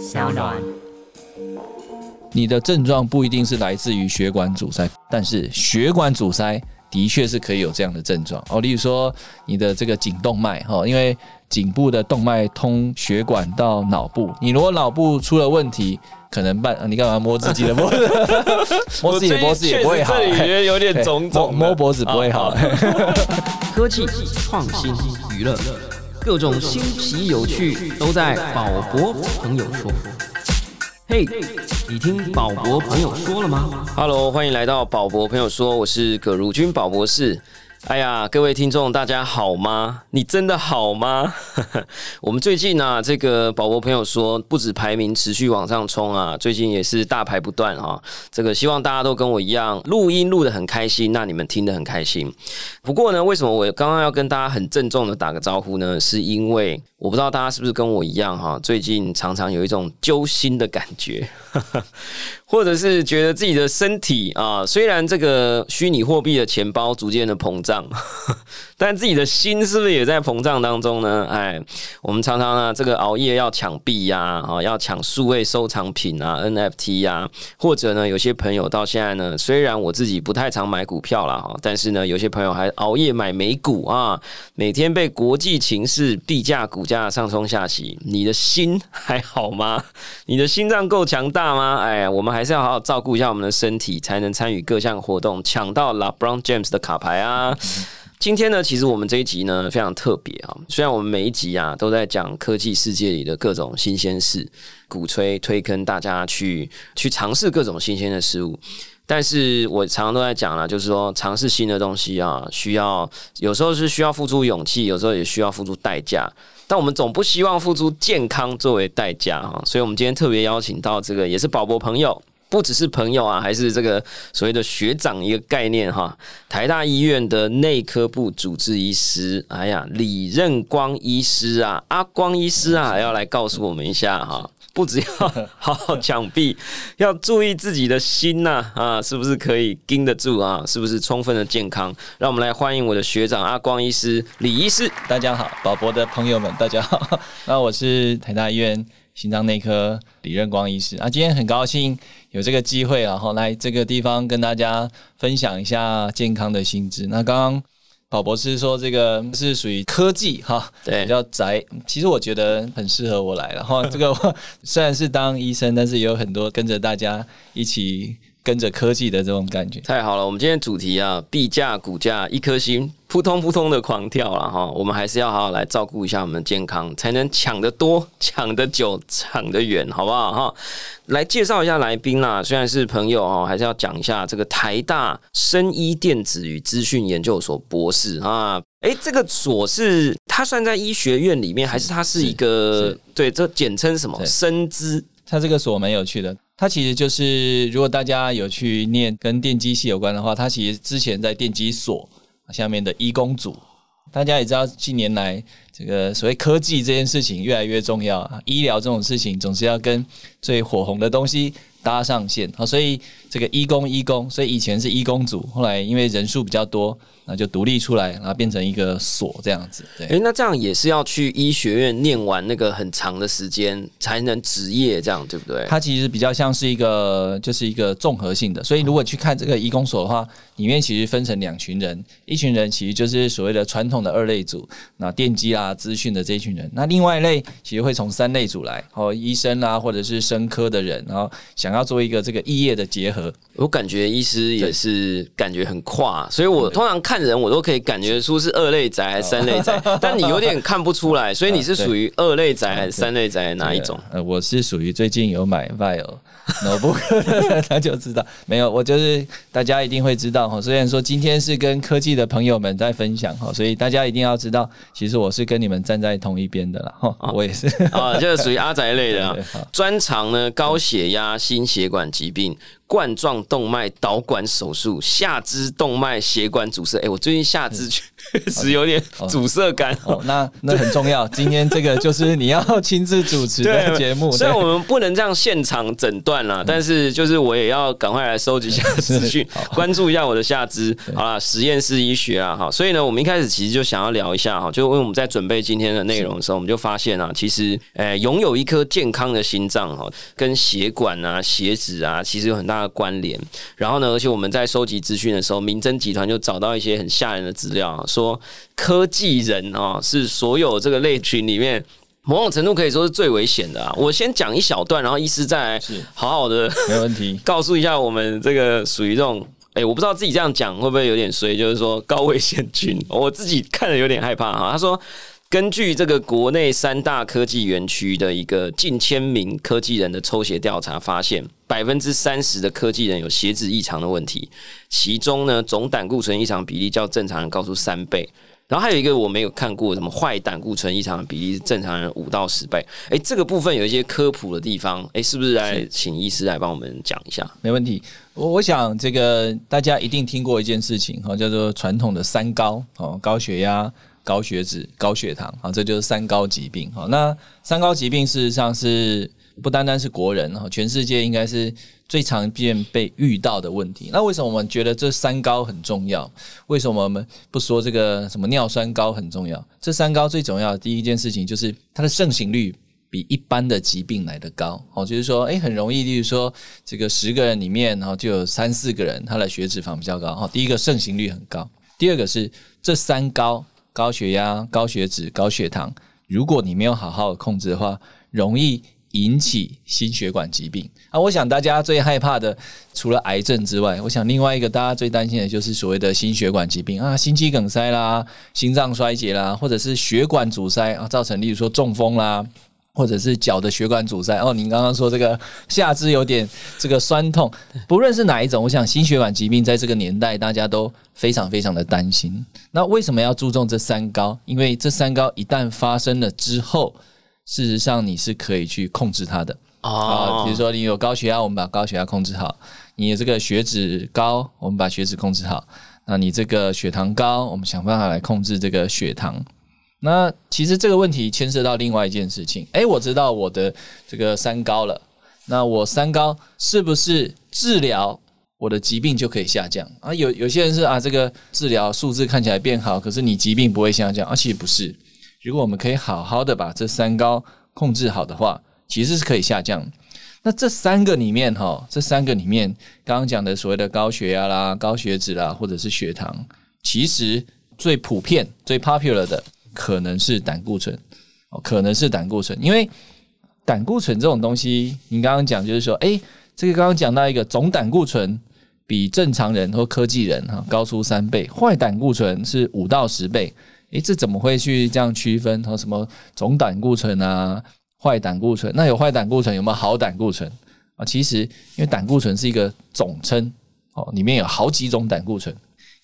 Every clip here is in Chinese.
小暖。你的症状不一定是来自于血管阻塞，但是血管阻塞的确是可以有这样的症状哦。例如说你的这个颈动脉哈，因为颈部的动脉通血管到脑部，你如果脑部出了问题，可能办你干嘛摸自己的脖子？摸自己的脖子也不会好，这里面有点种摸种摸脖子不会好。科技、创新、娱乐，各种新奇有趣都在宝博朋友说。嘿，你听宝博朋友说了吗？Hello，欢迎来到宝博朋友说，我是葛如君宝博士。哎呀，各位听众，大家好吗？你真的好吗？我们最近啊，这个宝博朋友说，不止排名持续往上冲啊，最近也是大牌不断啊。这个希望大家都跟我一样，录音录得很开心，那你们听得很开心。不过呢，为什么我刚刚要跟大家很郑重的打个招呼呢？是因为我不知道大家是不是跟我一样哈，最近常常有一种揪心的感觉。或者是觉得自己的身体啊，虽然这个虚拟货币的钱包逐渐的膨胀，但自己的心是不是也在膨胀当中呢？哎，我们常常呢，这个熬夜要抢币呀，啊，要抢数位收藏品啊，NFT 呀，或者呢，有些朋友到现在呢，虽然我自己不太常买股票啦，哈，但是呢，有些朋友还熬夜买美股啊，每天被国际情势、币价、股价上冲下洗，你的心还好吗？你的心脏够强大吗？哎，我们还是要好好照顾一下我们的身体，才能参与各项活动，抢到 LeBron James 的卡牌啊！今天呢，其实我们这一集呢非常特别啊。虽然我们每一集啊都在讲科技世界里的各种新鲜事，鼓吹推坑大家去去尝试各种新鲜的事物，但是我常常都在讲啦，就是说尝试新的东西啊，需要有时候是需要付出勇气，有时候也需要付出代价。但我们总不希望付出健康作为代价哈，所以我们今天特别邀请到这个也是宝博朋友。不只是朋友啊，还是这个所谓的学长一个概念哈。台大医院的内科部主治医师，哎呀，李任光医师啊，阿光医师啊，要来告诉我们一下哈。不只要好好抢币，要注意自己的心呐啊是不是可以盯得住啊？是不是充分的健康？让我们来欢迎我的学长阿光医师李医师。大家好，宝博的朋友们，大家好。那我是台大医院心脏内科李任光医师啊，今天很高兴有这个机会，然后来这个地方跟大家分享一下健康的心智。那刚刚宝博士说这个是属于科技哈，对比较宅。其实我觉得很适合我来，然后这个虽然是当医生，但是也有很多跟着大家一起跟着科技的这种感觉。太好了，我们今天主题啊，币价、股价一颗心扑通扑通的狂跳了哈，我们还是要好好来照顾一下我们的健康，才能抢得多、抢得久、抢得远，好不好哈？来介绍一下来宾啦，虽然是朋友哦，还是要讲一下这个台大生医电子与资讯研究所博士啊。诶，这个所是它算在医学院里面，还是它是一个是对？这简称什么？对生资它这个所蛮有趣的，它其实就是如果大家有去念跟电机系有关的话，它其实之前在电机所下面的一工组，大家也知道近年来这个所谓科技这件事情越来越重要啊，医疗这种事情总是要跟最火红的东西搭上线。啊，所以这个医工医工，所以以前是医工组，后来因为人数比较多，那就独立出来，然后变成一个所这样子，对。诶，那这样也是要去医学院念完那个很长的时间才能执业，这样对不对？它其实比较像是一个，就是一个综合性的。所以如果去看这个医工所的话，里面其实分成两群人，一群人其实就是所谓的传统的二类组，那电机啊、资讯的这一群人。那另外一类其实会从三类组来，哦，医生啊，或者是生科的人，然后想要做一个这个异业的结合。我感觉医师也是感觉很跨，所以我通常看人我都可以感觉出是二类宅还是三类宅，但你有点看不出来，所以你是属于二类宅还是三类宅哪一种？呃，我是属于最近有买 Vial notebook 的，他就知道。没有，我就是大家一定会知道哈。虽然说今天是跟科技的朋友们在分享哈，所以大家一定要知道，其实我是跟你们站在同一边的啦哈。我也是。啊，就是属于阿宅类的 专长呢高血压、心血管疾病、冠状动脉导管手术、下肢动脉血管阻塞。哎、我最近下肢 实有点阻塞感。哦，那那很重要。今天这个就是你要 亲自主持的节目，虽然我们不能这样现场诊断啦，但是就是我也要赶快来收集一下资讯，关注一下我的下肢。好啦，实验室医学啊，哈，所以呢，我们一开始其实就想要聊一下哈，就因为我们在准备今天的内容的时候，我们就发现啊，其实呃，拥有一颗健康的心脏哈，跟血管啊、血脂啊，其实有很大的关联。然后呢，而且我们在收集资讯的时候，民侦集团就找到一些很吓人的资料啊，说科技人啊是所有这个类群里面某种程度可以说是最危险的啊。我先讲一小段，然后医师再好好的没问题 告诉一下我们这个属于这种。哎，我不知道自己这样讲会不会有点衰，就是说高危险群，我自己看了有点害怕哈。他说，根据这个国内三大科技园区的一个近千名科技人的抽血调查，发现百分之三十的科技人有血脂异常的问题，其中呢总胆固醇异常比例较正常人高出三倍。然后还有一个我没有看过，什么坏胆固醇异常的比例是正常人五到十倍。哎，这个部分有一些科普的地方，哎，是不是来请医师来帮我们讲一下？没问题。我我想这个大家一定听过一件事情哈，叫做传统的三高哦，高血压、高血脂、高血糖啊，这就是三高疾病哈。那三高疾病事实上是不单单是国人哈，全世界应该是。最常见被遇到的问题，那为什么我们觉得这三高很重要？为什么我们不说这个什么尿酸高很重要？这三高最重要的第一件事情就是它的盛行率比一般的疾病来的高。哦，就是说，诶，很容易，例如说，这个十个人里面，然后就有三四个人他的血脂肪比较高。哈，第一个盛行率很高，第二个是这三高：高血压、高血脂、高血糖。如果你没有好好控制的话，容易。引起心血管疾病啊！我想大家最害怕的，除了癌症之外，我想另外一个大家最担心的就是所谓的心血管疾病啊，心肌梗塞啦、心脏衰竭啦，或者是血管阻塞啊，造成例如说中风啦，或者是脚的血管阻塞。哦，您刚刚说这个下肢有点这个酸痛，不论是哪一种，我想心血管疾病在这个年代大家都非常非常的担心。那为什么要注重这三高？因为这三高一旦发生了之后。事实上，你是可以去控制它的啊。比如说，你有高血压，我们把高血压控制好；你有这个血脂高，我们把血脂控制好。那你这个血糖高，我们想办法来控制这个血糖。那其实这个问题牵涉到另外一件事情。哎，我知道我的这个三高了，那我三高是不是治疗我的疾病就可以下降啊？有有些人是啊，这个治疗数字看起来变好，可是你疾病不会下降，而且不是。如果我们可以好好的把这三高控制好的话，其实是可以下降。那这三个里面哈，这三个里面刚刚讲的所谓的高血压啦、高血脂啦，或者是血糖，其实最普遍、最 popular 的可能是胆固醇哦，可能是胆固醇。因为胆固醇这种东西，你刚刚讲就是说，哎，这个刚刚讲到一个总胆固醇比正常人或科技人哈高出三倍，坏胆固醇是五到十倍。诶，这怎么会去这样区分？和什么总胆固醇啊，坏胆固醇？那有坏胆固醇，有没有好胆固醇啊？其实，因为胆固醇是一个总称，哦，里面有好几种胆固醇。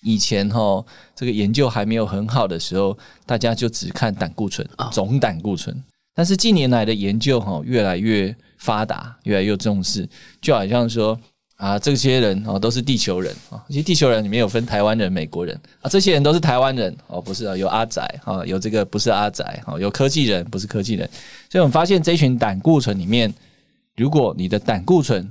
以前哈，这个研究还没有很好的时候，大家就只看胆固醇，总胆固醇。但是近年来的研究哈，越来越发达，越来越重视，就好像说。啊，这些人哦都是地球人啊，其实地球人里面有分台湾人、美国人啊，这些人都是台湾人哦，不是啊，有阿仔啊，有这个不是阿仔啊，有科技人不是科技人，所以我们发现这群胆固醇里面，如果你的胆固醇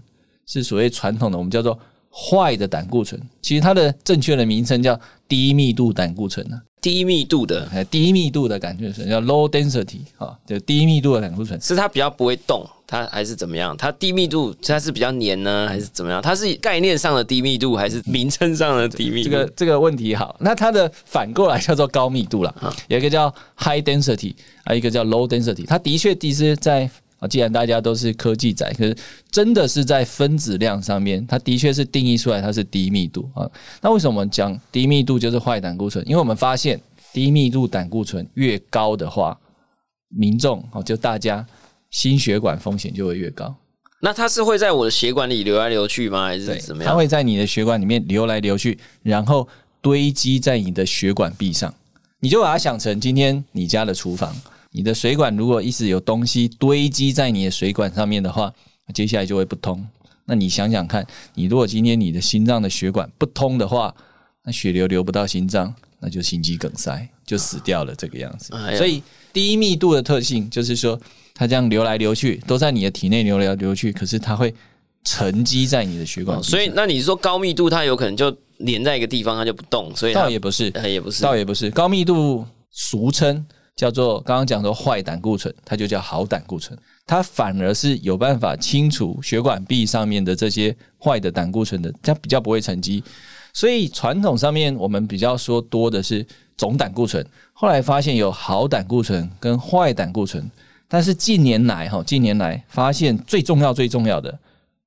是所谓传统的，我们叫做坏的胆固醇，其实它的正确的名称叫低密度胆固醇呢。低密度的，低密度的感觉是叫 low density 啊，就低密度的胆固醇，是它比较不会动，它还是怎么样？它低密度它是比较黏呢，还是怎么样？它是概念上的低密度，还是名称上的低密度？这个这个问题好，那它的反过来叫做高密度了，有一个叫 high density，还有一个叫 low density，它的确的确在。啊，既然大家都是科技仔，可是真的是在分子量上面，它的确是定义出来它是低密度啊。那为什么讲低密度就是坏胆固醇？因为我们发现低密度胆固醇越高的话，民众哦就大家心血管风险就会越高。那它是会在我的血管里流来流去吗？还是怎么样？它会在你的血管里面流来流去，然后堆积在你的血管壁上。你就把它想成今天你家的厨房。你的水管如果一直有东西堆积在你的水管上面的话，接下来就会不通。那你想想看，你如果今天你的心脏的血管不通的话，那血流流不到心脏，那就心肌梗塞，就死掉了这个样子。哎所以低密度的特性就是说，它这样流来流去，都在你的体内流来流去，可是它会沉积在你的血管、哦所以那你说高密度，它有可能就连在一个地方，它就不动，所以倒也不是，呃也不是倒也不是，高密度俗称叫做刚刚讲的坏胆固醇，它就叫好胆固醇，它反而是有办法清除血管壁上面的这些坏的胆固醇的，它比较不会沉积。所以传统上面我们比较说多的是总胆固醇，后来发现有好胆固醇跟坏胆固醇，但是近年来哈，近年来发现最重要最重要的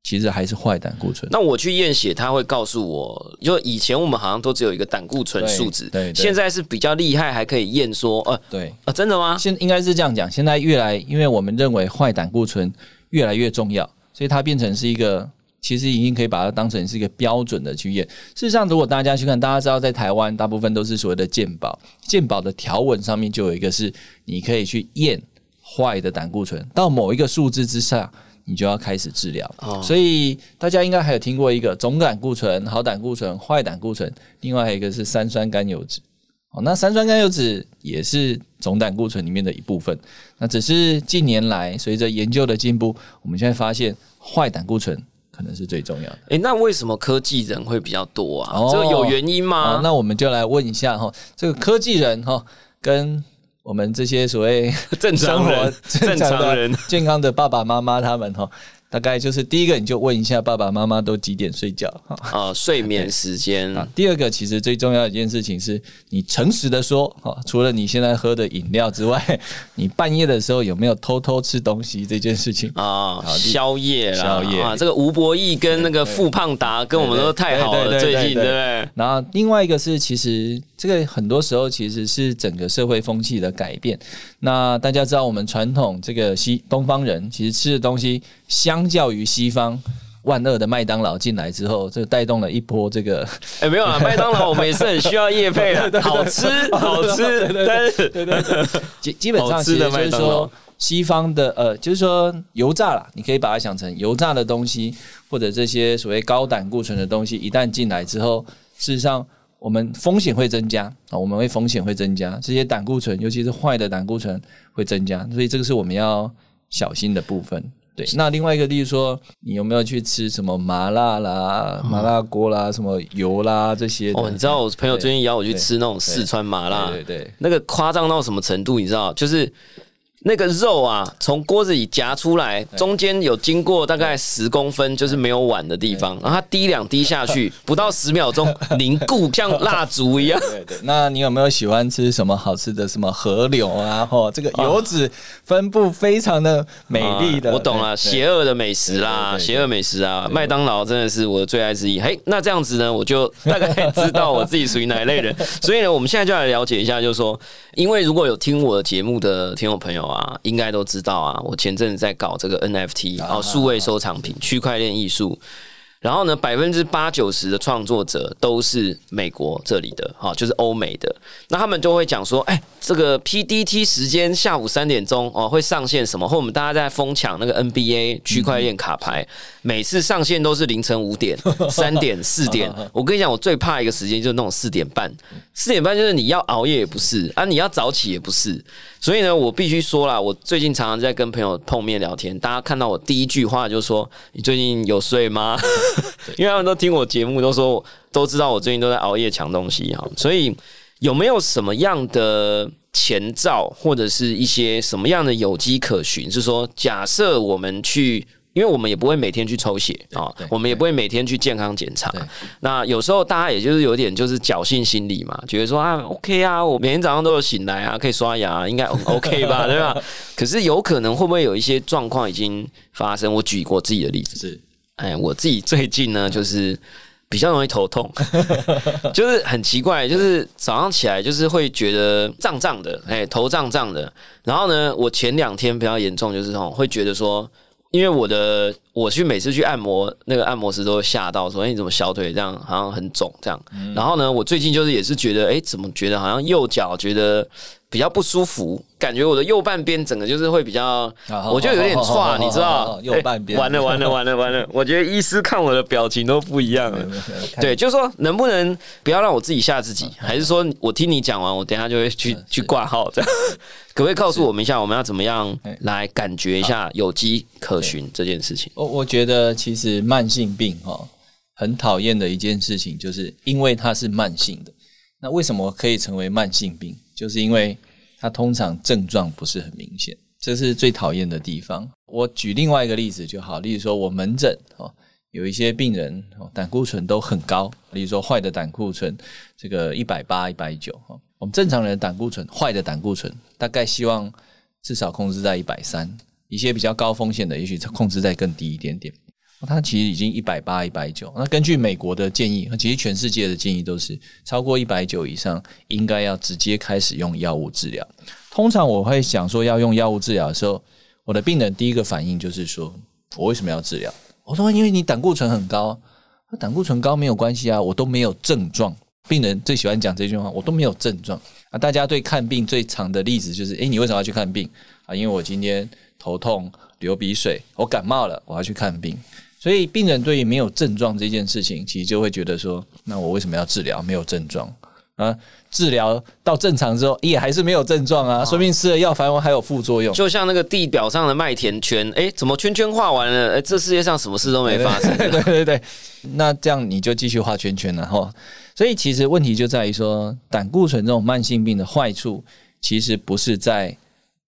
其实还是坏胆固醇。那我去验血，他会告诉我，就以前我们好像都只有一个胆固醇数值，对现在是比较厉害，还可以验说，呃对，啊，真的吗？现应该是这样讲，现在越来，因为我们认为坏胆固醇越来越重要，所以它变成是一个，其实已经可以把它当成是一个标准的去验。事实上，如果大家去看，大家知道在台湾大部分都是所谓的健保，健保的条文上面就有一个是你可以去验坏的胆固醇，到某一个数字之上。你就要开始治疗，哦所以大家应该还有听过一个总胆固醇、好胆固醇、坏胆固醇，另外还有一个是三酸甘油脂。哦，那三酸甘油脂也是总胆固醇里面的一部分。那只是近年来随着研究的进步，我们现在发现坏胆固醇可能是最重要的。哎、那为什么科技人会比较多啊？哦这个有原因吗？好，那我们就来问一下哈，这个科技人哈跟我们这些所谓正常人生活正常人。的健康的爸爸妈妈他们哈，大概就是第一个你就问一下爸爸妈妈都几点睡觉哈。啊、睡眠 时间啊，第二个其实最重要的一件事情是你诚实的说，哈，除了你现在喝的饮料之外，你半夜的时候有没有偷偷吃东西这件事情？啊，宵夜啦，宵夜啊，这个吴博义跟那个傅胖达跟我们都太好了，最近对不对？然后另外一个是，其实这个很多时候其实是整个社会风气的改变。那大家知道，我们传统这个西东方人其实吃的东西，相较于西方。万恶的麦当劳进来之后，这带动了一波这个哎、没有啊，麦当劳我们也是很需要业配的，好吃好吃，但是基基本上其实就是说西方的呃，就是说油炸啦，你可以把它想成油炸的东西，或者这些所谓高胆固醇的东西，一旦进来之后，事实上我们风险会增加啊，我们会风险会增加，这些胆固醇，尤其是坏的胆固醇会增加，所以这个是我们要小心的部分。对，那另外一个，例如说，你有没有去吃什么麻辣啦、麻辣锅啦、什么油啦这些？哦，你知道我朋友最近邀我去吃那种四川麻辣，对对对，那个夸张到什么程度？你知道，就是那个肉啊，从锅子里夹出来，中间有经过大概十公分，就是没有碗的地方，然后它滴两滴下去，不到十秒钟凝固，像蜡烛一样。对对，那你有没有喜欢吃什么好吃的什么河流啊？吼，这个油脂分布非常的美丽的。啊我懂了，邪恶的美食啦，邪恶美食啊，麦当劳真的是我的最爱之一。嘿，那这样子呢，我就大概知道我自己属于哪一类人。所以呢，我们现在就来了解一下，就是说，因为如果有听我的节目的听众朋友啊，应该都知道啊，我前阵子在搞这个 NFT，然后数位收藏品、区块链艺术。然后呢，百分之八九十的创作者都是美国这里的，哈，就是欧美的。那他们就会讲说，哎，这个 PDT 时间下午三点钟哦会上线什么，或我们大家在疯抢那个 NBA 区块链卡牌，每次上线都是凌晨五点、三点、四点。我跟你讲，我最怕一个时间就是那种四点半，四点半就是你要熬夜也不是啊，你要早起也不是。所以呢，我必须说啦，我最近常常在跟朋友碰面聊天，大家看到我第一句话就说：“你最近有睡吗？” 因为他们都听我节目，都说都知道我最近都在熬夜抢东西哈。所以有没有什么样的前兆，或者是一些什么样的有机可循？是说，假设我们去。因为我们也不会每天去抽血啊，我们也不会每天去健康检查。那有时候大家也就是有点就是侥幸心理嘛，觉得说啊，OK 啊，我每天早上都有醒来啊，可以刷牙，应该 OK 吧，对吧？可是有可能会不会有一些状况已经发生？我举过自己的例子，是哎，我自己最近呢，就是比较容易头痛，就是很奇怪，就是早上起来就是会觉得胀胀的，哎，头胀胀的。然后呢，我前两天比较严重，就是哦，会觉得说，因为我的我去每次去按摩，那个按摩师都会吓到说，哎，你怎么小腿这样好像很肿这样？然后呢，我最近就是也是觉得，哎，怎么觉得好像右脚觉得比较不舒服，感觉我的右半边整个就是会比较，好我就有点好好好差，你知道？右半边哎完了 完了完了完了！我觉得医师看我的表情都不一样了。对，就是说能不能不要让我自己吓自己，还是说我听你讲完，我等下就会去去挂号这样？可不可以告诉我们一下，我们要怎么样来感觉一下有机可循这件事情？我我觉得其实慢性病哈、很讨厌的一件事情，就是因为它是慢性的。那为什么可以成为慢性病？就是因为它通常症状不是很明显，这是最讨厌的地方。我举另外一个例子就好，例如说我门诊哦，有一些病人哦胆固醇都很高，例如说坏的胆固醇这个一百八、一百九哈，我们正常人胆固醇坏的胆固醇大概希望至少控制在一百三，一些比较高风险的，也许控制在更低一点点。它其实已经一百八、一百九。那根据美国的建议，其实全世界的建议都是超过一百九以上，应该要直接开始用药物治疗。通常我会想说要用药物治疗的时候，我的病人第一个反应就是说，我为什么要治疗？我说因为你胆固醇很高，胆固醇高没有关系啊，我都没有症状。病人最喜欢讲这句话，我都没有症状啊。大家对看病最长的例子就是，诶，你为什么要去看病啊？因为我今天头痛、流鼻水，我感冒了，我要去看病。所以病人对于没有症状这件事情，其实就会觉得说，那我为什么要治疗？没有症状啊，治疗到正常之后，也还是没有症状啊，说明吃了药反而还有副作用。就像那个地表上的麦田圈，哎，怎么圈圈画完了？哎，这世界上什么事都没发生。对对对，那这样你就继续画圈圈了哈。所以其实问题就在于说，胆固醇这种慢性病的坏处，其实不是在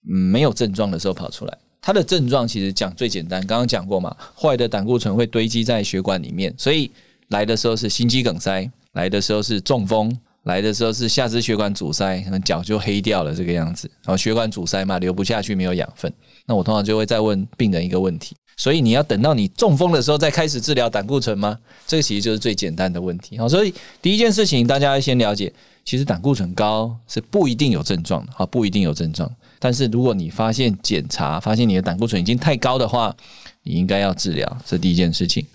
嗯没有症状的时候跑出来。它的症状其实讲最简单，刚刚讲过嘛，坏的胆固醇会堆积在血管里面，所以来的时候是心肌梗塞，来的时候是中风，来的时候是下肢血管阻塞，可能脚就黑掉了这个样子，然后血管阻塞嘛，流不下去，没有养分。那我通常就会再问病人一个问题，所以你要等到你中风的时候再开始治疗胆固醇吗？这个其实就是最简单的问题。好，所以第一件事情大家要先了解，其实胆固醇高是不一定有症状的，好，不一定有症状。但是如果你发现检查发现你的胆固醇已经太高的话，你应该要治疗，这第一件事情。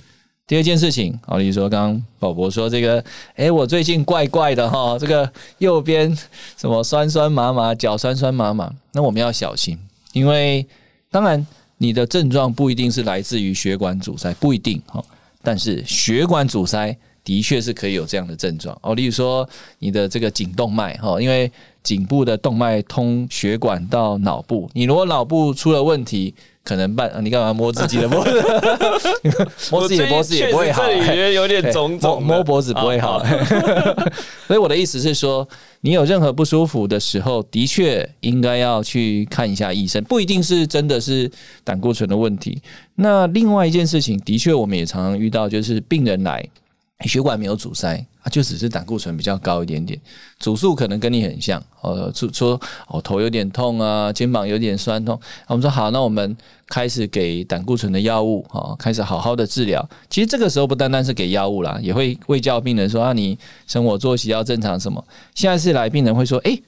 第二件事情，好，例如说刚刚宝博说这个，诶，我最近怪怪的哈，这个右边什么酸酸麻麻，脚酸酸麻麻，那我们要小心，因为当然你的症状不一定是来自于血管阻塞，不一定哈，但是血管阻塞的确是可以有这样的症状哦，例如说你的这个颈动脉哈，因为颈部的动脉通血管到脑部，你如果脑部出了问题，可能半、啊你干嘛摸自己的脖子？摸自己的脖子也不会好、这里有点对肿肿摸脖子不会好。所以我的意思是说，你有任何不舒服的时候，的确应该要去看一下医生，不一定是真的是胆固醇的问题。那另外一件事情，的确我们也常常遇到，就是病人来血管没有阻塞，啊，就只是胆固醇比较高一点点，主诉可能跟你很像，呃，说说哦头有点痛啊，肩膀有点酸痛，我们说好，那我们开始给胆固醇的药物，哦，开始好好的治疗。其实这个时候不单单是给药物啦，也会会叫病人说啊，你生活作息要正常什么。下一次来病人会说，诶，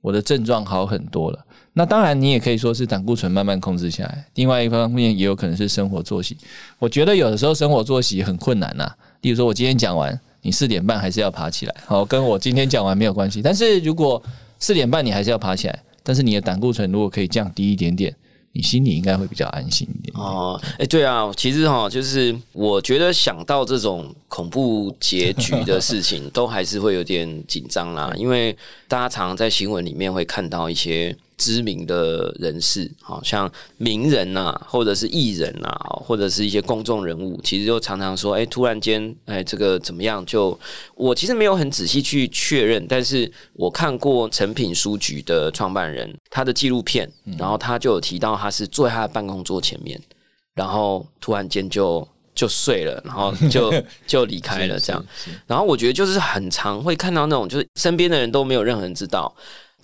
我的症状好很多了。那当然，你也可以说是胆固醇慢慢控制下来。另外一方面，也有可能是生活作息。我觉得有的时候生活作息很困难呐、例如说，我今天讲完，你四点半还是要爬起来，好，跟我今天讲完没有关系。但是如果四点半你还是要爬起来，但是你的胆固醇如果可以降低一点点，你心里应该会比较安心一点。哦，哎，对啊，其实哈，就是我觉得想到这种恐怖结局的事情，都还是会有点紧张啦，因为大家常常在新闻里面会看到一些知名的人士，好像名人呐、或者是艺人呐、或者是一些公众人物，其实就常常说，哎，突然间，哎，这个怎么样？就我其实没有很仔细去确认，但是我看过诚品书局的创办人他的纪录片，然后他就有提到他是坐在他的办公桌前面，然后突然间就就睡了，然后 就就离开了这样。然后我觉得就是很常会看到那种，就是身边的人都没有任何人知道，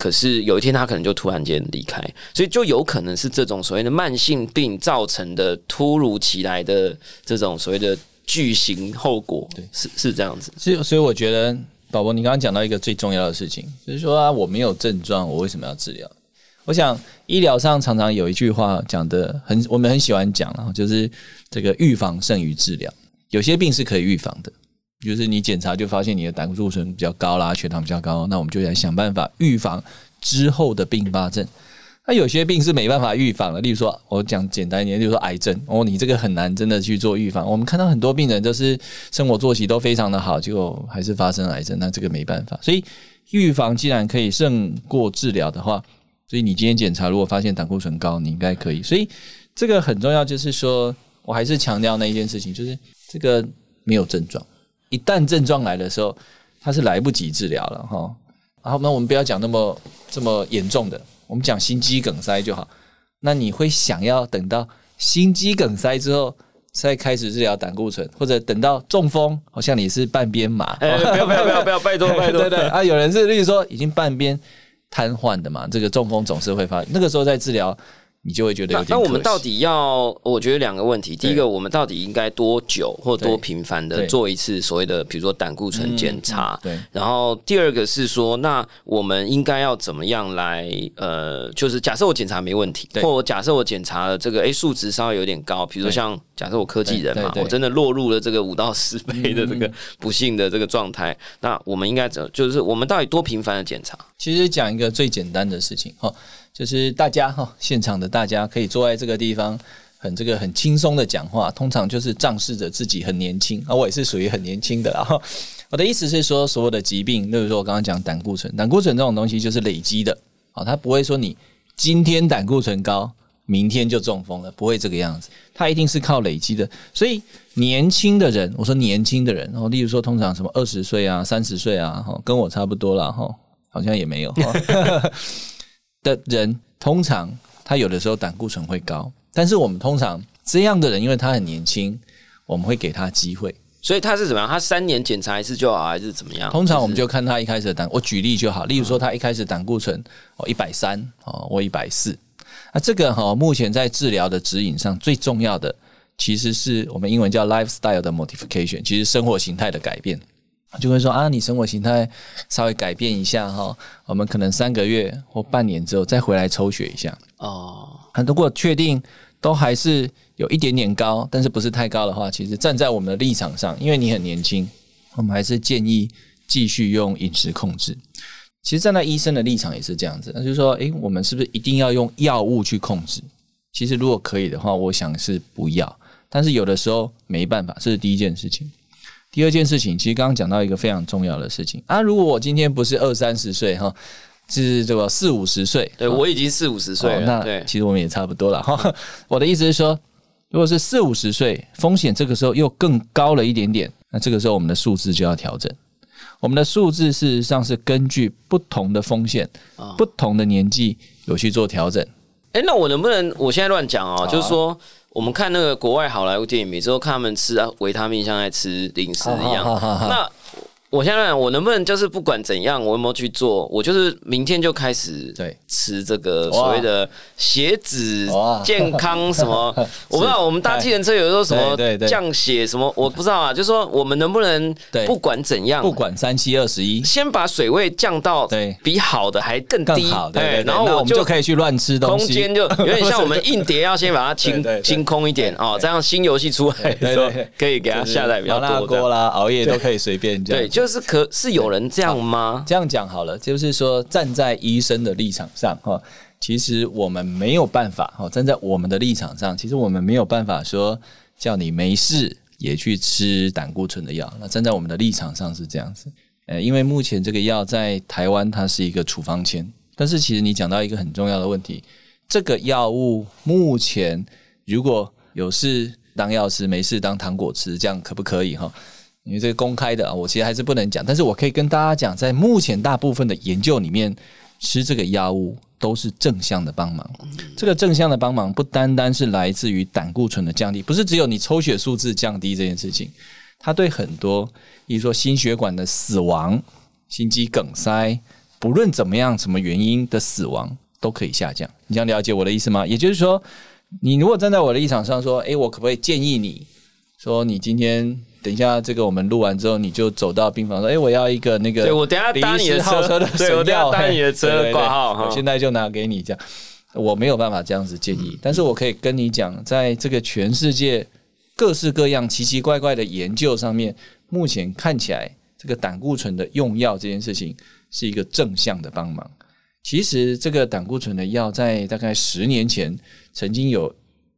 可是有一天他可能就突然间离开，所以就有可能是这种所谓的慢性病造成的突如其来的这种所谓的巨型后果，对是是这样子。所以，所以我觉得，宝宝，你刚刚讲到一个最重要的事情，就是说啊，我没有症状，我为什么要治疗？我想医疗上常常有一句话讲的很，我们很喜欢讲，然后就是这个预防胜于治疗。有些病是可以预防的，就是你检查就发现你的胆固醇比较高啦，血糖比较高，那我们就来想办法预防之后的并发症。那有些病是没办法预防的，例如说，我讲简单一点，例如说癌症，哦，你这个很难真的去做预防。我们看到很多病人都是生活作息都非常的好，结果还是发生癌症，那这个没办法。所以预防既然可以胜过治疗的话，所以你今天检查如果发现胆固醇高，你应该可以。所以这个很重要，就是说我还是强调那一件事情，就是这个没有症状，一旦症状来的时候，它是来不及治疗了哈。然后那我们不要讲那么这么严重的。我们讲心肌梗塞就好，那你会想要等到心肌梗塞之后再开始治疗胆固醇，或者等到中风，好像你是半边麻？哎，不要不要不要不要，拜托拜托，对对啊，有人是例如说已经半边瘫痪的嘛，这个中风总是会发，那个时候在治疗。你就会觉得有点。那我们到底要？我觉得两个问题。第一个，我们到底应该多久或多频繁的做一次所谓的，比如说胆固醇检查？对。然后第二个是说，那我们应该要怎么样来？呃，就是假设我检查没问题，或假设我检查了这个，哎，数值稍微有点高，比如说像假设我科技人嘛，我真的落入了这个五到十倍的这个不幸的这个状态，那我们应该怎？就是我们到底多频繁的检查？其实讲一个最简单的事情哈。就是大家哈，现场的大家可以坐在这个地方，很这个很轻松的讲话。通常就是仗势着自己很年轻啊，我也是属于很年轻的。啦我的意思是说，所有的疾病，例如说我刚刚讲胆固醇，胆固醇这种东西就是累积的啊，它不会说你今天胆固醇高，明天就中风了，不会这个样子，它一定是靠累积的。所以年轻的人，我说年轻的人，然后例如说通常什么二十岁啊、三十岁啊，哈，跟我差不多了哈，好像也没有。的人通常他有的时候胆固醇会高，但是我们通常这样的人，因为他很年轻，我们会给他机会。所以他是怎么样？他三年检查一次就好，还是怎么样？通常我们就看他一开始的胆，我举例就好。例如说，他一开始胆固醇哦一百三哦，我一百四，那这个哈目前在治疗的指引上最重要的，其实是我们英文叫 lifestyle 的 modification，其实生活形态的改变。就会说啊，你生活形态稍微改变一下哈，我们可能三个月或半年之后再回来抽血一下哦。如果确定都还是有一点点高，但是不是太高的话，其实站在我们的立场上，因为你很年轻，我们还是建议继续用饮食控制。其实站在医生的立场也是这样子，那就是说，诶，我们是不是一定要用药物去控制？其实如果可以的话，我想是不要。但是有的时候没办法，这是第一件事情。第二件事情，其实刚刚讲到一个非常重要的事情啊。如果我今天不是二三十岁哈，是这个四五十岁，对我已经四五十岁了。那对，其实我们也差不多了哈。我的意思是说，如果是四五十岁，风险这个时候又更高了一点点，那这个时候我们的数字就要调整。我们的数字事实上是根据不同的风险、不同的年纪有去做调整。哎，那我能不能我现在乱讲哦？就是说。我们看那个国外好莱坞电影，每次都看他们吃维他命，像在吃零食一样。那我现在我能不能就是不管怎样，我有没有去做？我就是明天就开始对吃这个所谓的血脂 健康什么？我不知道我们搭计程车有时候什么降血什么，我不知道啊。就是说我们能不能不管怎样，不管三七二十一，先把水位降到对比好的还更低，对，然后我们就可以去乱吃东西。空间就 有点像我们硬碟，要先把它清清空一点哦，这样新游戏出来的时候可以给它下载比较多。锅啦，熬夜都可以随便这样。对，就。就是可是有人这样吗？这样讲好了，就是说站在医生的立场上哈，其实我们没有办法哈。站在我们的立场上，其实我们没有办法说叫你没事也去吃胆固醇的药。那站在我们的立场上是这样子，呃，因为目前这个药在台湾它是一个处方签，但是其实你讲到一个很重要的问题，这个药物目前如果有事当药吃，没事当糖果吃，这样可不可以哈？因为这个公开的啊，我其实还是不能讲，但是我可以跟大家讲，在目前大部分的研究里面，吃这个药物都是正向的帮忙。这个正向的帮忙不单单是来自于胆固醇的降低，不是只有你抽血数字降低这件事情，它对很多，比如说心血管的死亡、心肌梗塞，不论怎么样、什么原因的死亡都可以下降。你想了解我的意思吗？也就是说，你如果站在我的立场上说，诶，我可不可以建议你说，你今天？等一下，这个我们录完之后，你就走到病房说：“哎，我要一个那个，对我等下搭你的车。的，对我等下搭你的车挂号，我现在就拿给你。”这样，我没有办法这样子建议，但是我可以跟你讲，在这个全世界各式各样奇奇怪怪的研究上面，目前看起来，这个胆固醇的用药这件事情是一个正向的帮忙。其实这个胆固醇的药在大概十年前曾经有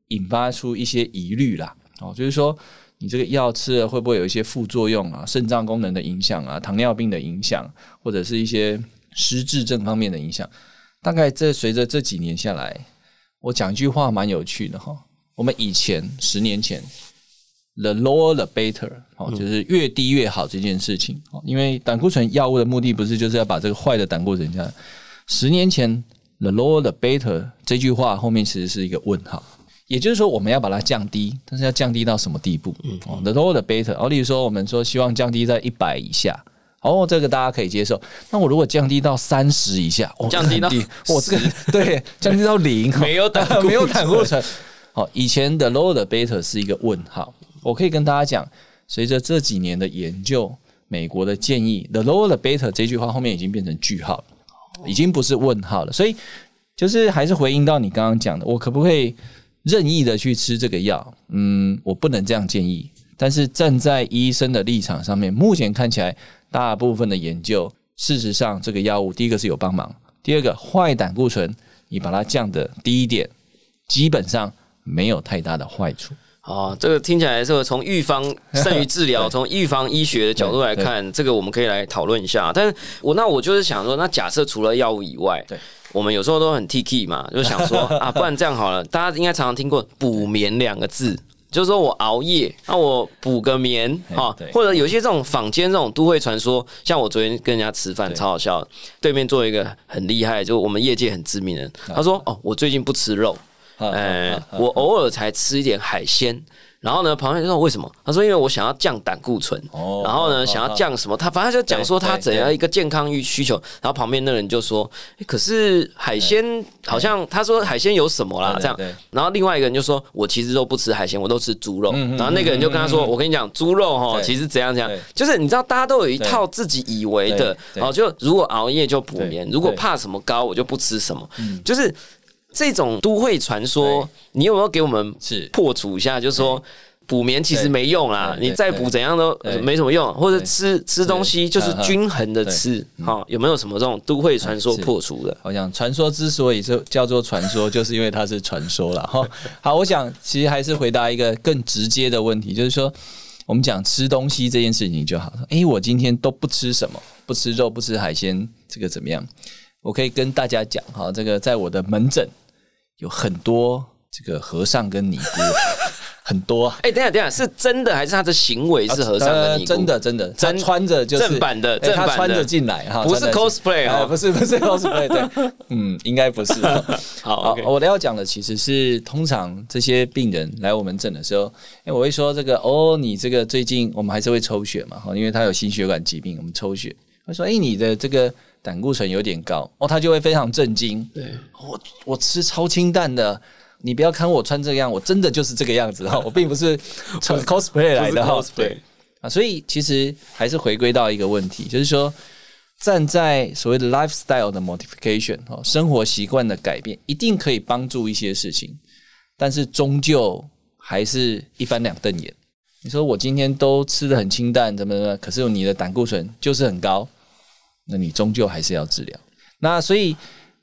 引发出一些疑虑啦，哦，就是说你这个药吃了会不会有一些副作用啊，肾脏功能的影响啊，糖尿病的影响，或者是一些失智症方面的影响。大概这随着这几年下来，我讲一句话蛮有趣的哈，我们以前十年前。The lower the better，哦，就是越低越好这件事情哦，因为胆固醇药物的目的不是就是要把这个坏的胆固醇降。十年前，the lower the better 这句话后面其实是一个问号，也就是说我们要把它降低，但是要降低到什么地步？嗯，the lower the better，哦，例如说我们说希望降低在一百以下，哦，这个大家可以接受。那我如果降低到三十以下，降低到我这个对降低到零，没有胆没有胆固醇。好，以前的 lower the better 是一个问号。我可以跟大家讲，随着这几年的研究，美国的建议，the lower the better 这句话后面已经变成句号了，已经不是问号了。所以就是还是回应到你刚刚讲的，我可不可以任意的去吃这个药？嗯，我不能这样建议。但是站在医生的立场上面，目前看起来大部分的研究，事实上这个药物第一个是有帮忙，第二个坏胆固醇你把它降的低一点，基本上没有太大的坏处。哦，这个听起来是从预防胜于治疗，从预防医学的角度来看，这个我们可以来讨论一下。但是我那我就是想说，那假设除了药物以外，对，我们有时候都很 T K 嘛，就想说啊，不然这样好了，大家应该常常听过补眠两个字，就是说我熬夜，那我补个眠哈，或者有些这种坊间这种都会传说，像我昨天跟人家吃饭超好笑，对面做一个很厉害，就我们业界很知名的，他说哦，我最近不吃肉。哎，我偶尔才吃一点海鲜，然后呢，旁边就说为什么？他说因为我想要降胆固醇，然后呢，想要降什么？他反正就讲说他怎样一个健康欲需求。然后旁边那人就说，可是海鲜好像他说海鲜有什么啦？这样，然后另外一个人就说，我其实都不吃海鲜，我都吃猪肉。然后那个人就跟他说，我跟你讲，猪肉哈，其实怎样怎样，就是你知道，大家都有一套自己以为的，然后就如果熬夜就补眠，如果怕什么高，我就不吃什么，就是。这种都会传说，你有没有给我们是破除一下？就是说补眠其实没用啦，你再补怎样都没什么用，或者吃吃东西就是均衡的吃。好，有没有什么这种都会传说破除的？我想传说之所以是叫做传说，就是因为它是传说了哈。好，我想其实还是回答一个更直接的问题，就是说我们讲吃东西这件事情就好了。哎，我今天都不吃什么，不吃肉，不吃海鲜，这个怎么样？我可以跟大家讲哈，这个在我的门诊。有很多这个和尚跟尼姑，很多。哎，等下等下，是真的还是他的行为是和尚跟尼姑？真的真的，他穿着就是正版的，他穿着进来哈，不是 cosplay 啊，不是不是 cosplay，对，嗯，应该不是。好，我要讲的其实是，通常这些病人来我们诊的时候，哎，我会说这个哦，你这个最近我们还是会抽血嘛，哈，因为他有心血管疾病，我们抽血。他说，哎，你的这个。胆固醇有点高哦，他就会非常震惊。对，我我吃超清淡的，你不要看我穿这样，我真的就是这个样子哈，我并不是 穿 cosplay 来的哈。对啊，所以其实还是回归到一个问题，就是说站在所谓的 lifestyle 的 modification 哦，生活习惯的改变，一定可以帮助一些事情，但是终究还是一翻两瞪眼。你说我今天都吃的很清淡，怎么怎么，可是你的胆固醇就是很高。那你终究还是要治疗。那所以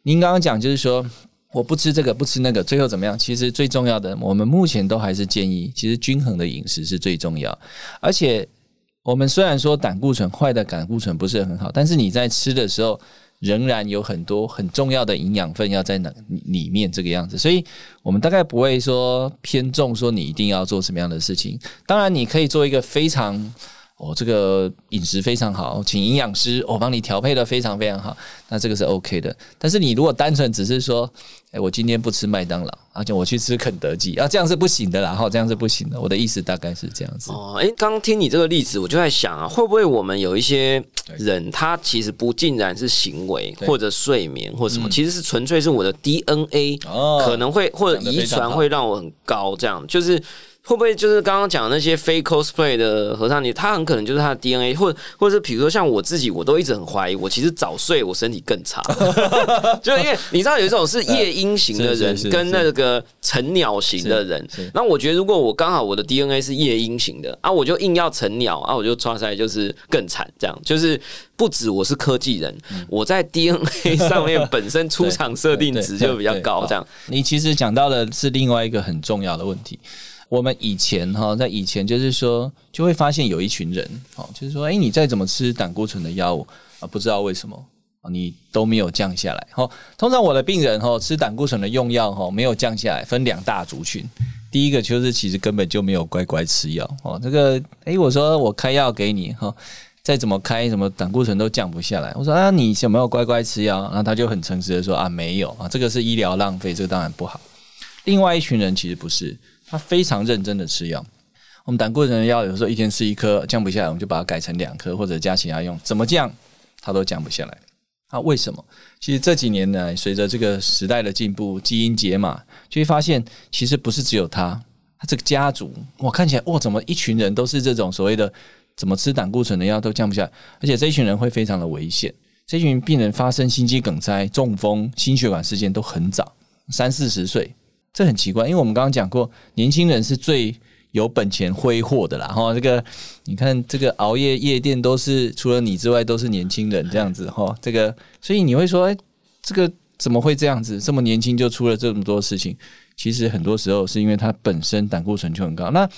您刚刚讲就是说，我不吃这个，不吃那个，最后怎么样？其实最重要的，我们目前都还是建议，其实均衡的饮食是最重要。而且我们虽然说胆固醇坏的胆固醇不是很好，但是你在吃的时候，仍然有很多很重要的营养分要在那里面这个样子。所以我们大概不会说偏重说你一定要做什么样的事情。当然，你可以做一个非常。哦，这个饮食非常好，请营养师我帮你调配的非常非常好，那这个是 OK 的。但是你如果单纯只是说，哎，我今天不吃麦当劳，而且我去吃肯德基，啊，这样是不行的啦，哈，这样是不行的。我的意思大概是这样子。哦，哎，刚听你这个例子，我就在想啊，会不会我们有一些人，他其实不尽然是行为或者睡眠或什么，其实是纯粹是我的 DNA 可能会或者遗传会让我很高，这样就是。会不会就是刚刚讲的那些非 cosplay 的和尚你，他很可能就是他的 DNA，或者或者是比如说像我自己，我都一直很怀疑，我其实早睡我身体更差，就是因为你知道有一种是夜鹰型的人跟那个成鸟型的人。那我觉得如果我刚好我的 DNA 是夜鹰型的啊，我就硬要成鸟啊，我就抓出来就是更惨，这样。就是不止我是科技人，我在 DNA 上面本身出厂 设定值就比较高，这样。你其实讲到的是另外一个很重要的问题。我们以前哈，在以前就是说，就会发现有一群人，哦，就是说，哎，你再怎么吃胆固醇的药物啊，不知道为什么，你都没有降下来。哈，通常我的病人哈吃胆固醇的用药哈没有降下来，分两大族群。第一个就是其实根本就没有乖乖吃药哦，这个哎，我说我开药给你哈，再怎么开什么胆固醇都降不下来。我说啊，你有没有乖乖吃药？然后他就很诚实的说啊，没有啊，这个是医疗浪费，这个当然不好。另外一群人其实不是，他非常认真的吃药。我们胆固醇的药有时候一天吃一颗降不下来，我们就把它改成两颗或者加其他用，怎么降它都降不下来。啊，为什么？其实这几年呢，随着这个时代的进步，基因解码，就会发现其实不是只有他，他这个家族，哇，看起来哇，怎么一群人都是这种所谓的怎么吃胆固醇的药都降不下来，而且这一群人会非常的危险。这群病人发生心肌梗塞、中风、心血管事件都很早，三四十岁，这很奇怪，因为我们刚刚讲过，年轻人是最有本钱挥霍的啦。哈，这个你看，这个熬夜夜店都是除了你之外都是年轻人这样子哈。这个，所以你会说，哎，这个怎么会这样子？这么年轻就出了这么多事情？其实很多时候是因为他本身胆固醇就很高。那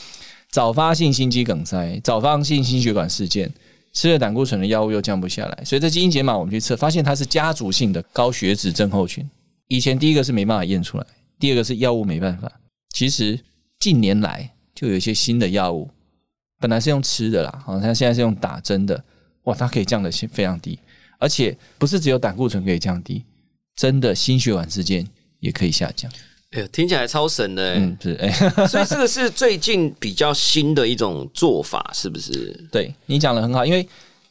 早发性心肌梗塞、早发性心血管事件，吃了胆固醇的药物又降不下来，所以在基因解码我们去测，发现它是家族性的高血脂症候群。以前第一个是没办法验出来，第二个是药物没办法。其实近年来就有一些新的药物，本来是用吃的啦，好，它现在是用打针的，哇，它可以降的非常低，而且不是只有胆固醇可以降低，真的心血管事件也可以下降。哎呦，听起来超神的哎！嗯，是哎，所以这个是最近比较新的一种做法，是不是？对你讲的很好，因为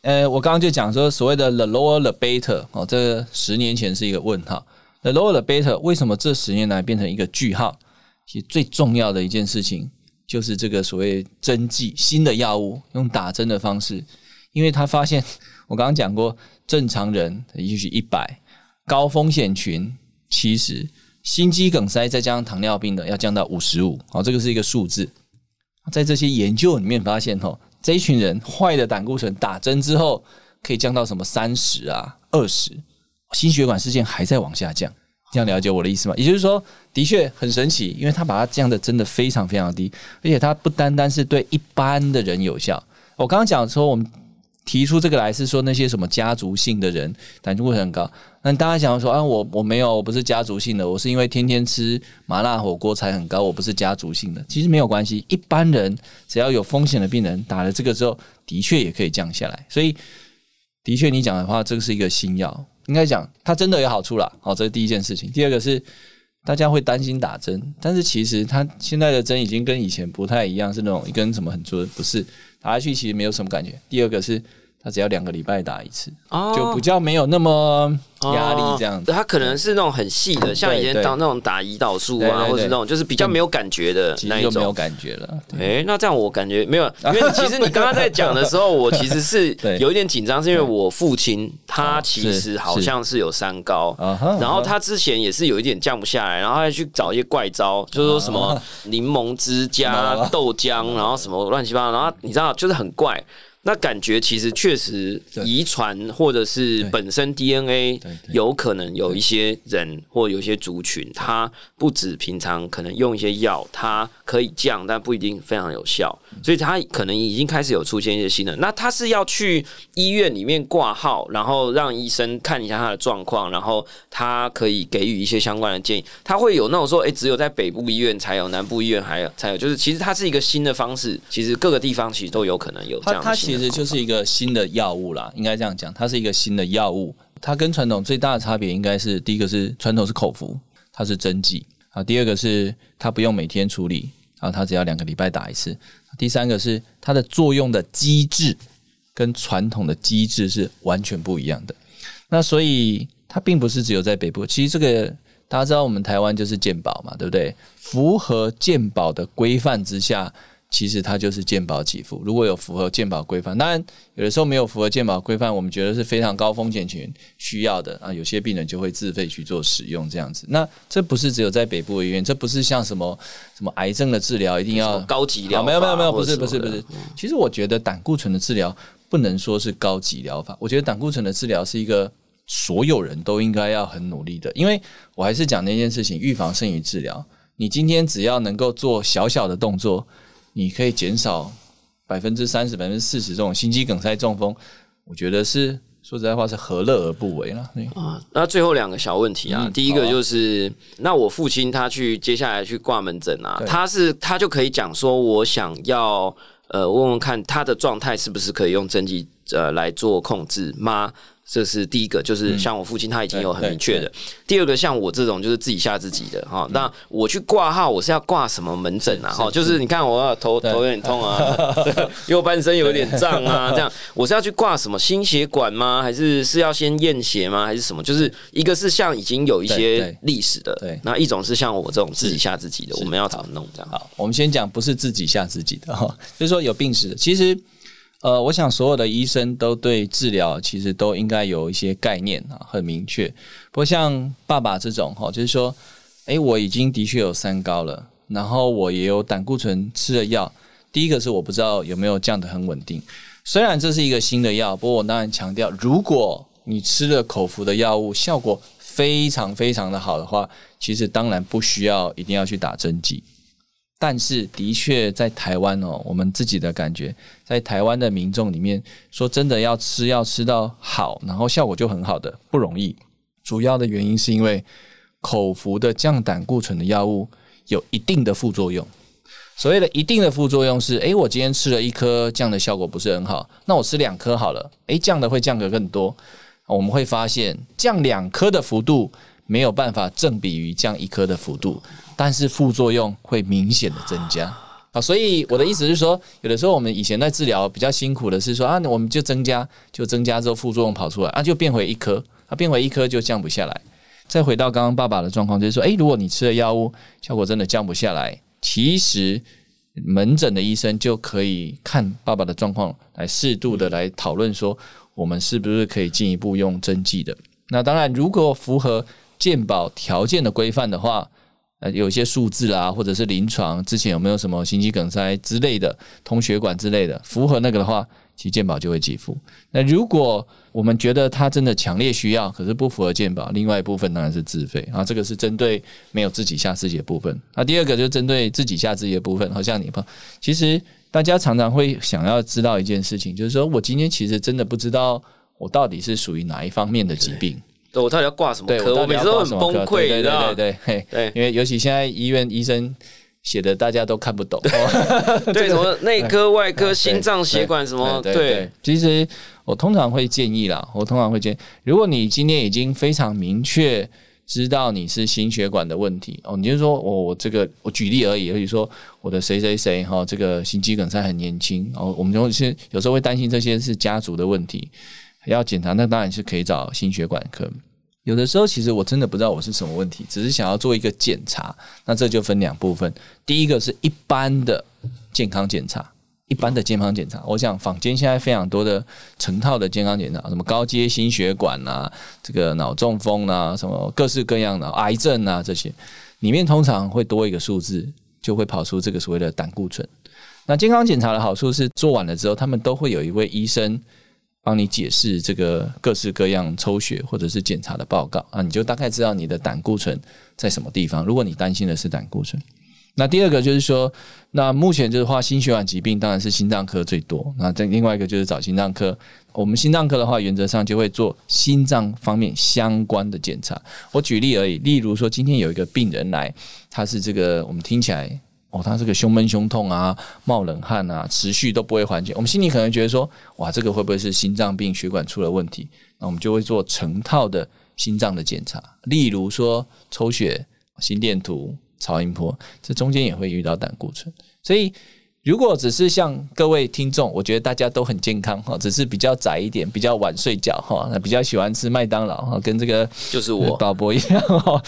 呃，我刚刚就讲说所谓的 the lower the better 哦，这个十年前是一个问号，the lower the better 为什么这十年来变成一个句号？其实最重要的一件事情就是这个所谓针剂新的药物用打针的方式，因为他发现我刚刚讲过，正常人也许一百，高风险群七十。心肌梗塞再加上糖尿病的要降到五十五，好，这个是一个数字。在这些研究里面发现，吼，这一群人坏的胆固醇打针之后可以降到什么三十啊、二十，心血管事件还在往下降。这样了解我的意思吗？也就是说，的确很神奇，因为它把它降的真的非常非常低，而且它不单单是对一般的人有效。我刚刚讲说我们。提出这个来是说那些什么家族性的人胆固醇很高，那大家想说啊，我我没有，我不是家族性的，我是因为天天吃麻辣火锅才很高，我不是家族性的。其实没有关系，一般人只要有风险的病人打了这个之后，的确也可以降下来。所以，的确你讲的话，这个是一个新药，应该讲它真的有好处啦。好，这是第一件事情。第二个是大家会担心打针，但是其实它现在的针已经跟以前不太一样，是那种一根什么很粗的，不是。打下去其实没有什么感觉。第二个是，他只要两个礼拜打一次，就比较没有那么压力这样子。他可能是那种很细的，像以前当那种打胰岛素啊，或者是那种就是比较没有感觉的那一种。没有感觉了。哎，那这样我感觉没有，因为其实你刚刚在讲的时候，我其实是 有一点紧张，是因为我父亲他其实好像是有三高，然后他之前也是有一点降不下来，然后他去找一些怪招，就是说什么柠檬汁加豆浆，然后什么乱七八糟，然后你知道就是很怪。那感觉其实确实遗传或者是本身 DNA 有可能有一些人或有一些族群，他不止平常可能用一些药，它可以降，但不一定非常有效，所以他可能已经开始有出现一些新的。那他是要去医院里面挂号，然后让医生看一下他的状况，然后他可以给予一些相关的建议。他会有那种说，哎，只有在北部医院才有，南部医院还有才有，就是其实它是一个新的方式，其实各个地方其实都有可能有这样。其实就是一个新的药物啦，应该这样讲，它是一个新的药物。它跟传统最大的差别，应该是第一个是传统是口服，它是针剂啊；第二个是它不用每天处理啊，它只要两个礼拜打一次；第三个是它的作用的机制跟传统的机制是完全不一样的。那所以它并不是只有在北部，其实这个大家知道我们台湾就是健保嘛，对不对？符合健保的规范之下，其实它就是健保给付。如果有符合健保规范，当然有的时候没有符合健保规范，我们觉得是非常高风险群需要的啊，有些病人就会自费去做使用这样子。那这不是只有在北部的医院，这不是像什么什么癌症的治疗一定要高级疗没有没有没有，不是不是不是。其实我觉得胆固醇的治疗不能说是高级疗法，我觉得胆固醇的治疗是一个所有人都应该要很努力的，因为我还是讲那件事情，预防胜于治疗。你今天只要能够做小小的动作，你可以减少百分之三十、百分之四十这种心肌梗塞、中风，我觉得是说实在话是何乐而不为了。啊，那最后两个小问题啊，嗯第一个就是，那我父亲他去接下来去挂门诊啊，他是他就可以讲说，我想要呃问问看他的状态是不是可以用针剂呃来做控制吗？这是第一个，就是像我父亲他已经有很明确的。第二个，像我这种就是自己吓自己的哈。那我去挂号，我是要挂什么门诊啊？哈，就是你看我头头有点痛啊，右半身有点胀啊，这样 我是要去挂什么心血管吗？还是是要先验血吗？还是什么？就是一个是像已经有一些历史的对，那一种是像我这种自己吓自己的，我们要怎么弄这样？好，我们先讲不是自己吓自己的哈，就是说有病史的。其实，呃，我想所有的医生都对治疗其实都应该有一些概念啊，很明确。不过像爸爸这种哈，就是说，诶，我已经的确有三高了，然后我也有胆固醇吃了药。第一个是我不知道有没有降得很稳定，虽然这是一个新的药，不过我当然强调，如果你吃了口服的药物，效果非常非常的好的话，其实当然不需要一定要去打针剂。但是的确在台湾哦，我们自己的感觉，在台湾的民众里面，说真的要吃药吃到好，然后效果就很好的不容易。主要的原因是因为口服的降胆固醇的药物有一定的副作用。所谓的一定的副作用是，诶，我今天吃了一颗，降的效果不是很好，那我吃两颗好了，诶，降的会降得更多。我们会发现，降两颗的幅度没有办法正比于降一颗的幅度，但是副作用会明显的增加。啊，所以我的意思是说，有的时候我们以前在治疗比较辛苦的是说啊，我们就增加，就增加之后副作用跑出来啊，就变回一颗，啊，变回一颗就降不下来。再回到刚刚爸爸的状况，就是说，诶，如果你吃了药物，效果真的降不下来，其实门诊的医生就可以看爸爸的状况，来适度的来讨论说，我们是不是可以进一步用针剂的。那当然，如果符合健保条件的规范的话，呃，有一些数字啦，或者是临床之前有没有什么心肌梗塞之类的、通血管之类的，符合那个的话，其实健保就会给付。那如果我们觉得他真的强烈需要，可是不符合健保，另外一部分当然是自费啊。这个是针对没有自己下自己的部分。那第二个就针对自己下自己的部分，好像你朋其实大家常常会想要知道一件事情，就是说我今天其实真的不知道我到底是属于哪一方面的疾病。对我到底要挂什么，科？我每次都很崩溃，对对你知道吗对对对，因为尤其现在医院医生写的大家都看不懂。对，什么内科、外科、心脏血管什么，对其实我通常会建议啦，我通常会建议，如果你今天已经非常明确知道你是心血管的问题哦，你就说我我这个我举例而已，比如说我的谁谁谁哈，这个心肌梗塞很年轻，哦，我们就是有时候会担心这些是家族的问题，要检查，那当然是可以找心血管科。有的时候，其实我真的不知道我是什么问题，只是想要做一个检查。那这就分两部分，第一个是一般的健康检查，一般的健康检查。我想坊间现在非常多的成套的健康检查，什么高阶心血管啊，这个脑中风啊，什么各式各样的癌症啊这些，里面通常会多一个数字，就会跑出这个所谓的胆固醇。那健康检查的好处是，做完了之后，他们都会有一位医生帮你解释这个各式各样抽血或者是检查的报告啊，你就大概知道你的胆固醇在什么地方。如果你担心的是胆固醇，那第二个就是说，那目前就是话，心血管疾病当然是心脏科最多。那再另外一个就是找心脏科。我们心脏科的话，原则上就会做心脏方面相关的检查。我举例而已，例如说，今天有一个病人来，他是这个我们听起来。哦，他这个胸闷、胸痛啊，冒冷汗啊，持续都不会缓解。我们心里可能觉得说，哇，这个会不会是心脏病、血管出了问题？那我们就会做成套的心脏的检查，例如说抽血、心电图、超音波，这中间也会遇到胆固醇。所以，如果只是像各位听众，我觉得大家都很健康哈，只是比较窄一点，比较晚睡觉哈，那比较喜欢吃麦当劳哈，跟这个就是我。宝博一样哈。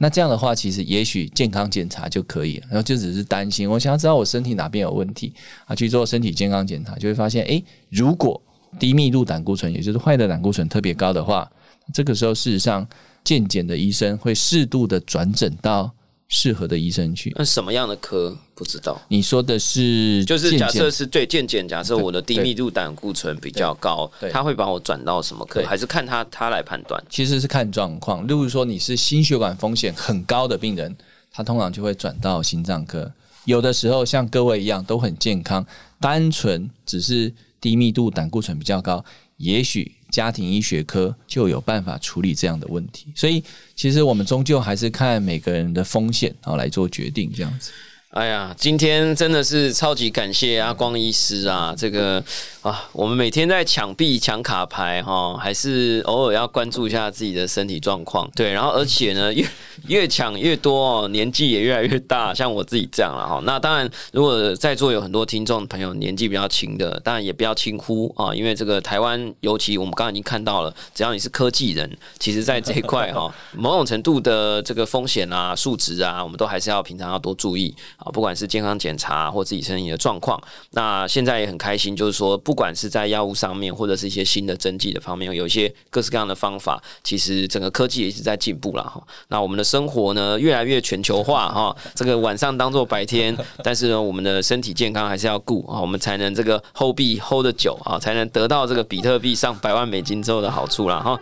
那这样的话，其实也许健康检查就可以了，然后就只是担心，我想要知道我身体哪边有问题啊，去做身体健康检查，就会发现，诶，如果低密度胆固醇，也就是坏的胆固醇特别高的话，这个时候事实上健检的医生会适度的转诊到适合的医生去。那什么样的科不知道？你说的是就是假设是对健检，假设我的低密度胆固醇比较高他会把我转到什么科？还是看他他来判断？其实是看状况。例如说你是心血管风险很高的病人，他通常就会转到心脏科。有的时候像各位一样都很健康，单纯只是低密度胆固醇比较高，也许家庭医学科就有办法处理这样的问题。所以其实我们终究还是看每个人的风险，然后来做决定这样子。哎呀，今天真的是超级感谢阿光医师啊！这个啊，我们每天在抢币、抢卡牌哈，还是偶尔要关注一下自己的身体状况。对，然后而且呢，越越抢越多哦，年纪也越来越大，像我自己这样了哈。那当然，如果在座有很多听众朋友年纪比较轻的，当然也不要轻忽啊，因为这个台湾，尤其我们刚刚已经看到了，只要你是科技人，其实在这一块哈，某种程度的这个风险啊、数值啊，我们都还是要平常要多注意，不管是健康检查或自己身体的状况。那现在也很开心，就是说，不管是在药物上面，或者是一些新的针剂的方面，有一些各式各样的方法，其实整个科技也一直在进步了哈。那我们的生活呢，越来越全球化哈，这个晚上当做白天，但是呢，我们的身体健康还是要顾啊，我们才能这个 hold 币 hold 的久啊，才能得到这个比特币上百万美金之后的好处啦哈。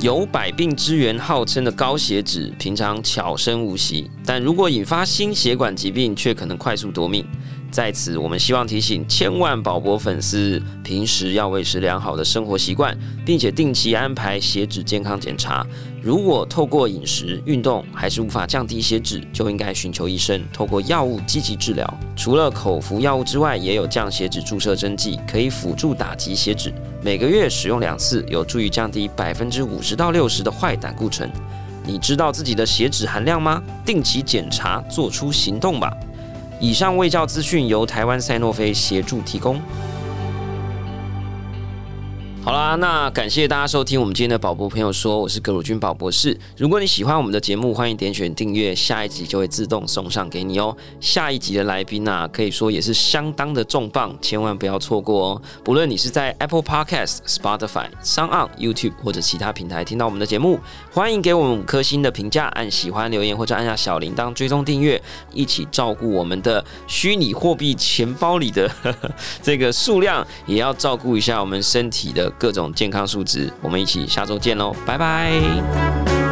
有百病之源号称的高血脂，平常悄声无息，但如果引发心血管疾病，却可能快速夺命。在此，我们希望提醒千万宝博粉丝，平时要维持良好的生活习惯，并且定期安排血脂健康检查。如果透过饮食、运动还是无法降低血脂，就应该寻求医生，透过药物积极治疗。除了口服药物之外，也有降血脂注射针剂，可以辅助打击血脂。每个月使用两次，有助于降低百分之五十到六十的坏胆固醇。你知道自己的血脂含量吗？定期检查，做出行动吧。以上卫教资讯由台湾赛诺菲协助提供。好啦，那感谢大家收听我们今天的宝博朋友说，我是葛鲁军宝博士。如果你喜欢我们的节目，欢迎点选订阅，下一集就会自动送上给你哦。下一集的来宾啊，可以说也是相当的重磅，千万不要错过哦。不论你是在 Apple Podcast、Spotify、s o n On、YouTube 或者其他平台听到我们的节目，欢迎给我们五颗星的评价，按喜欢留言或者按下小铃铛追踪订阅，一起照顾我们的虚拟货币钱包里的 这个数量，也要照顾一下我们身体的各种健康数值。我们一起下周见喽，拜拜。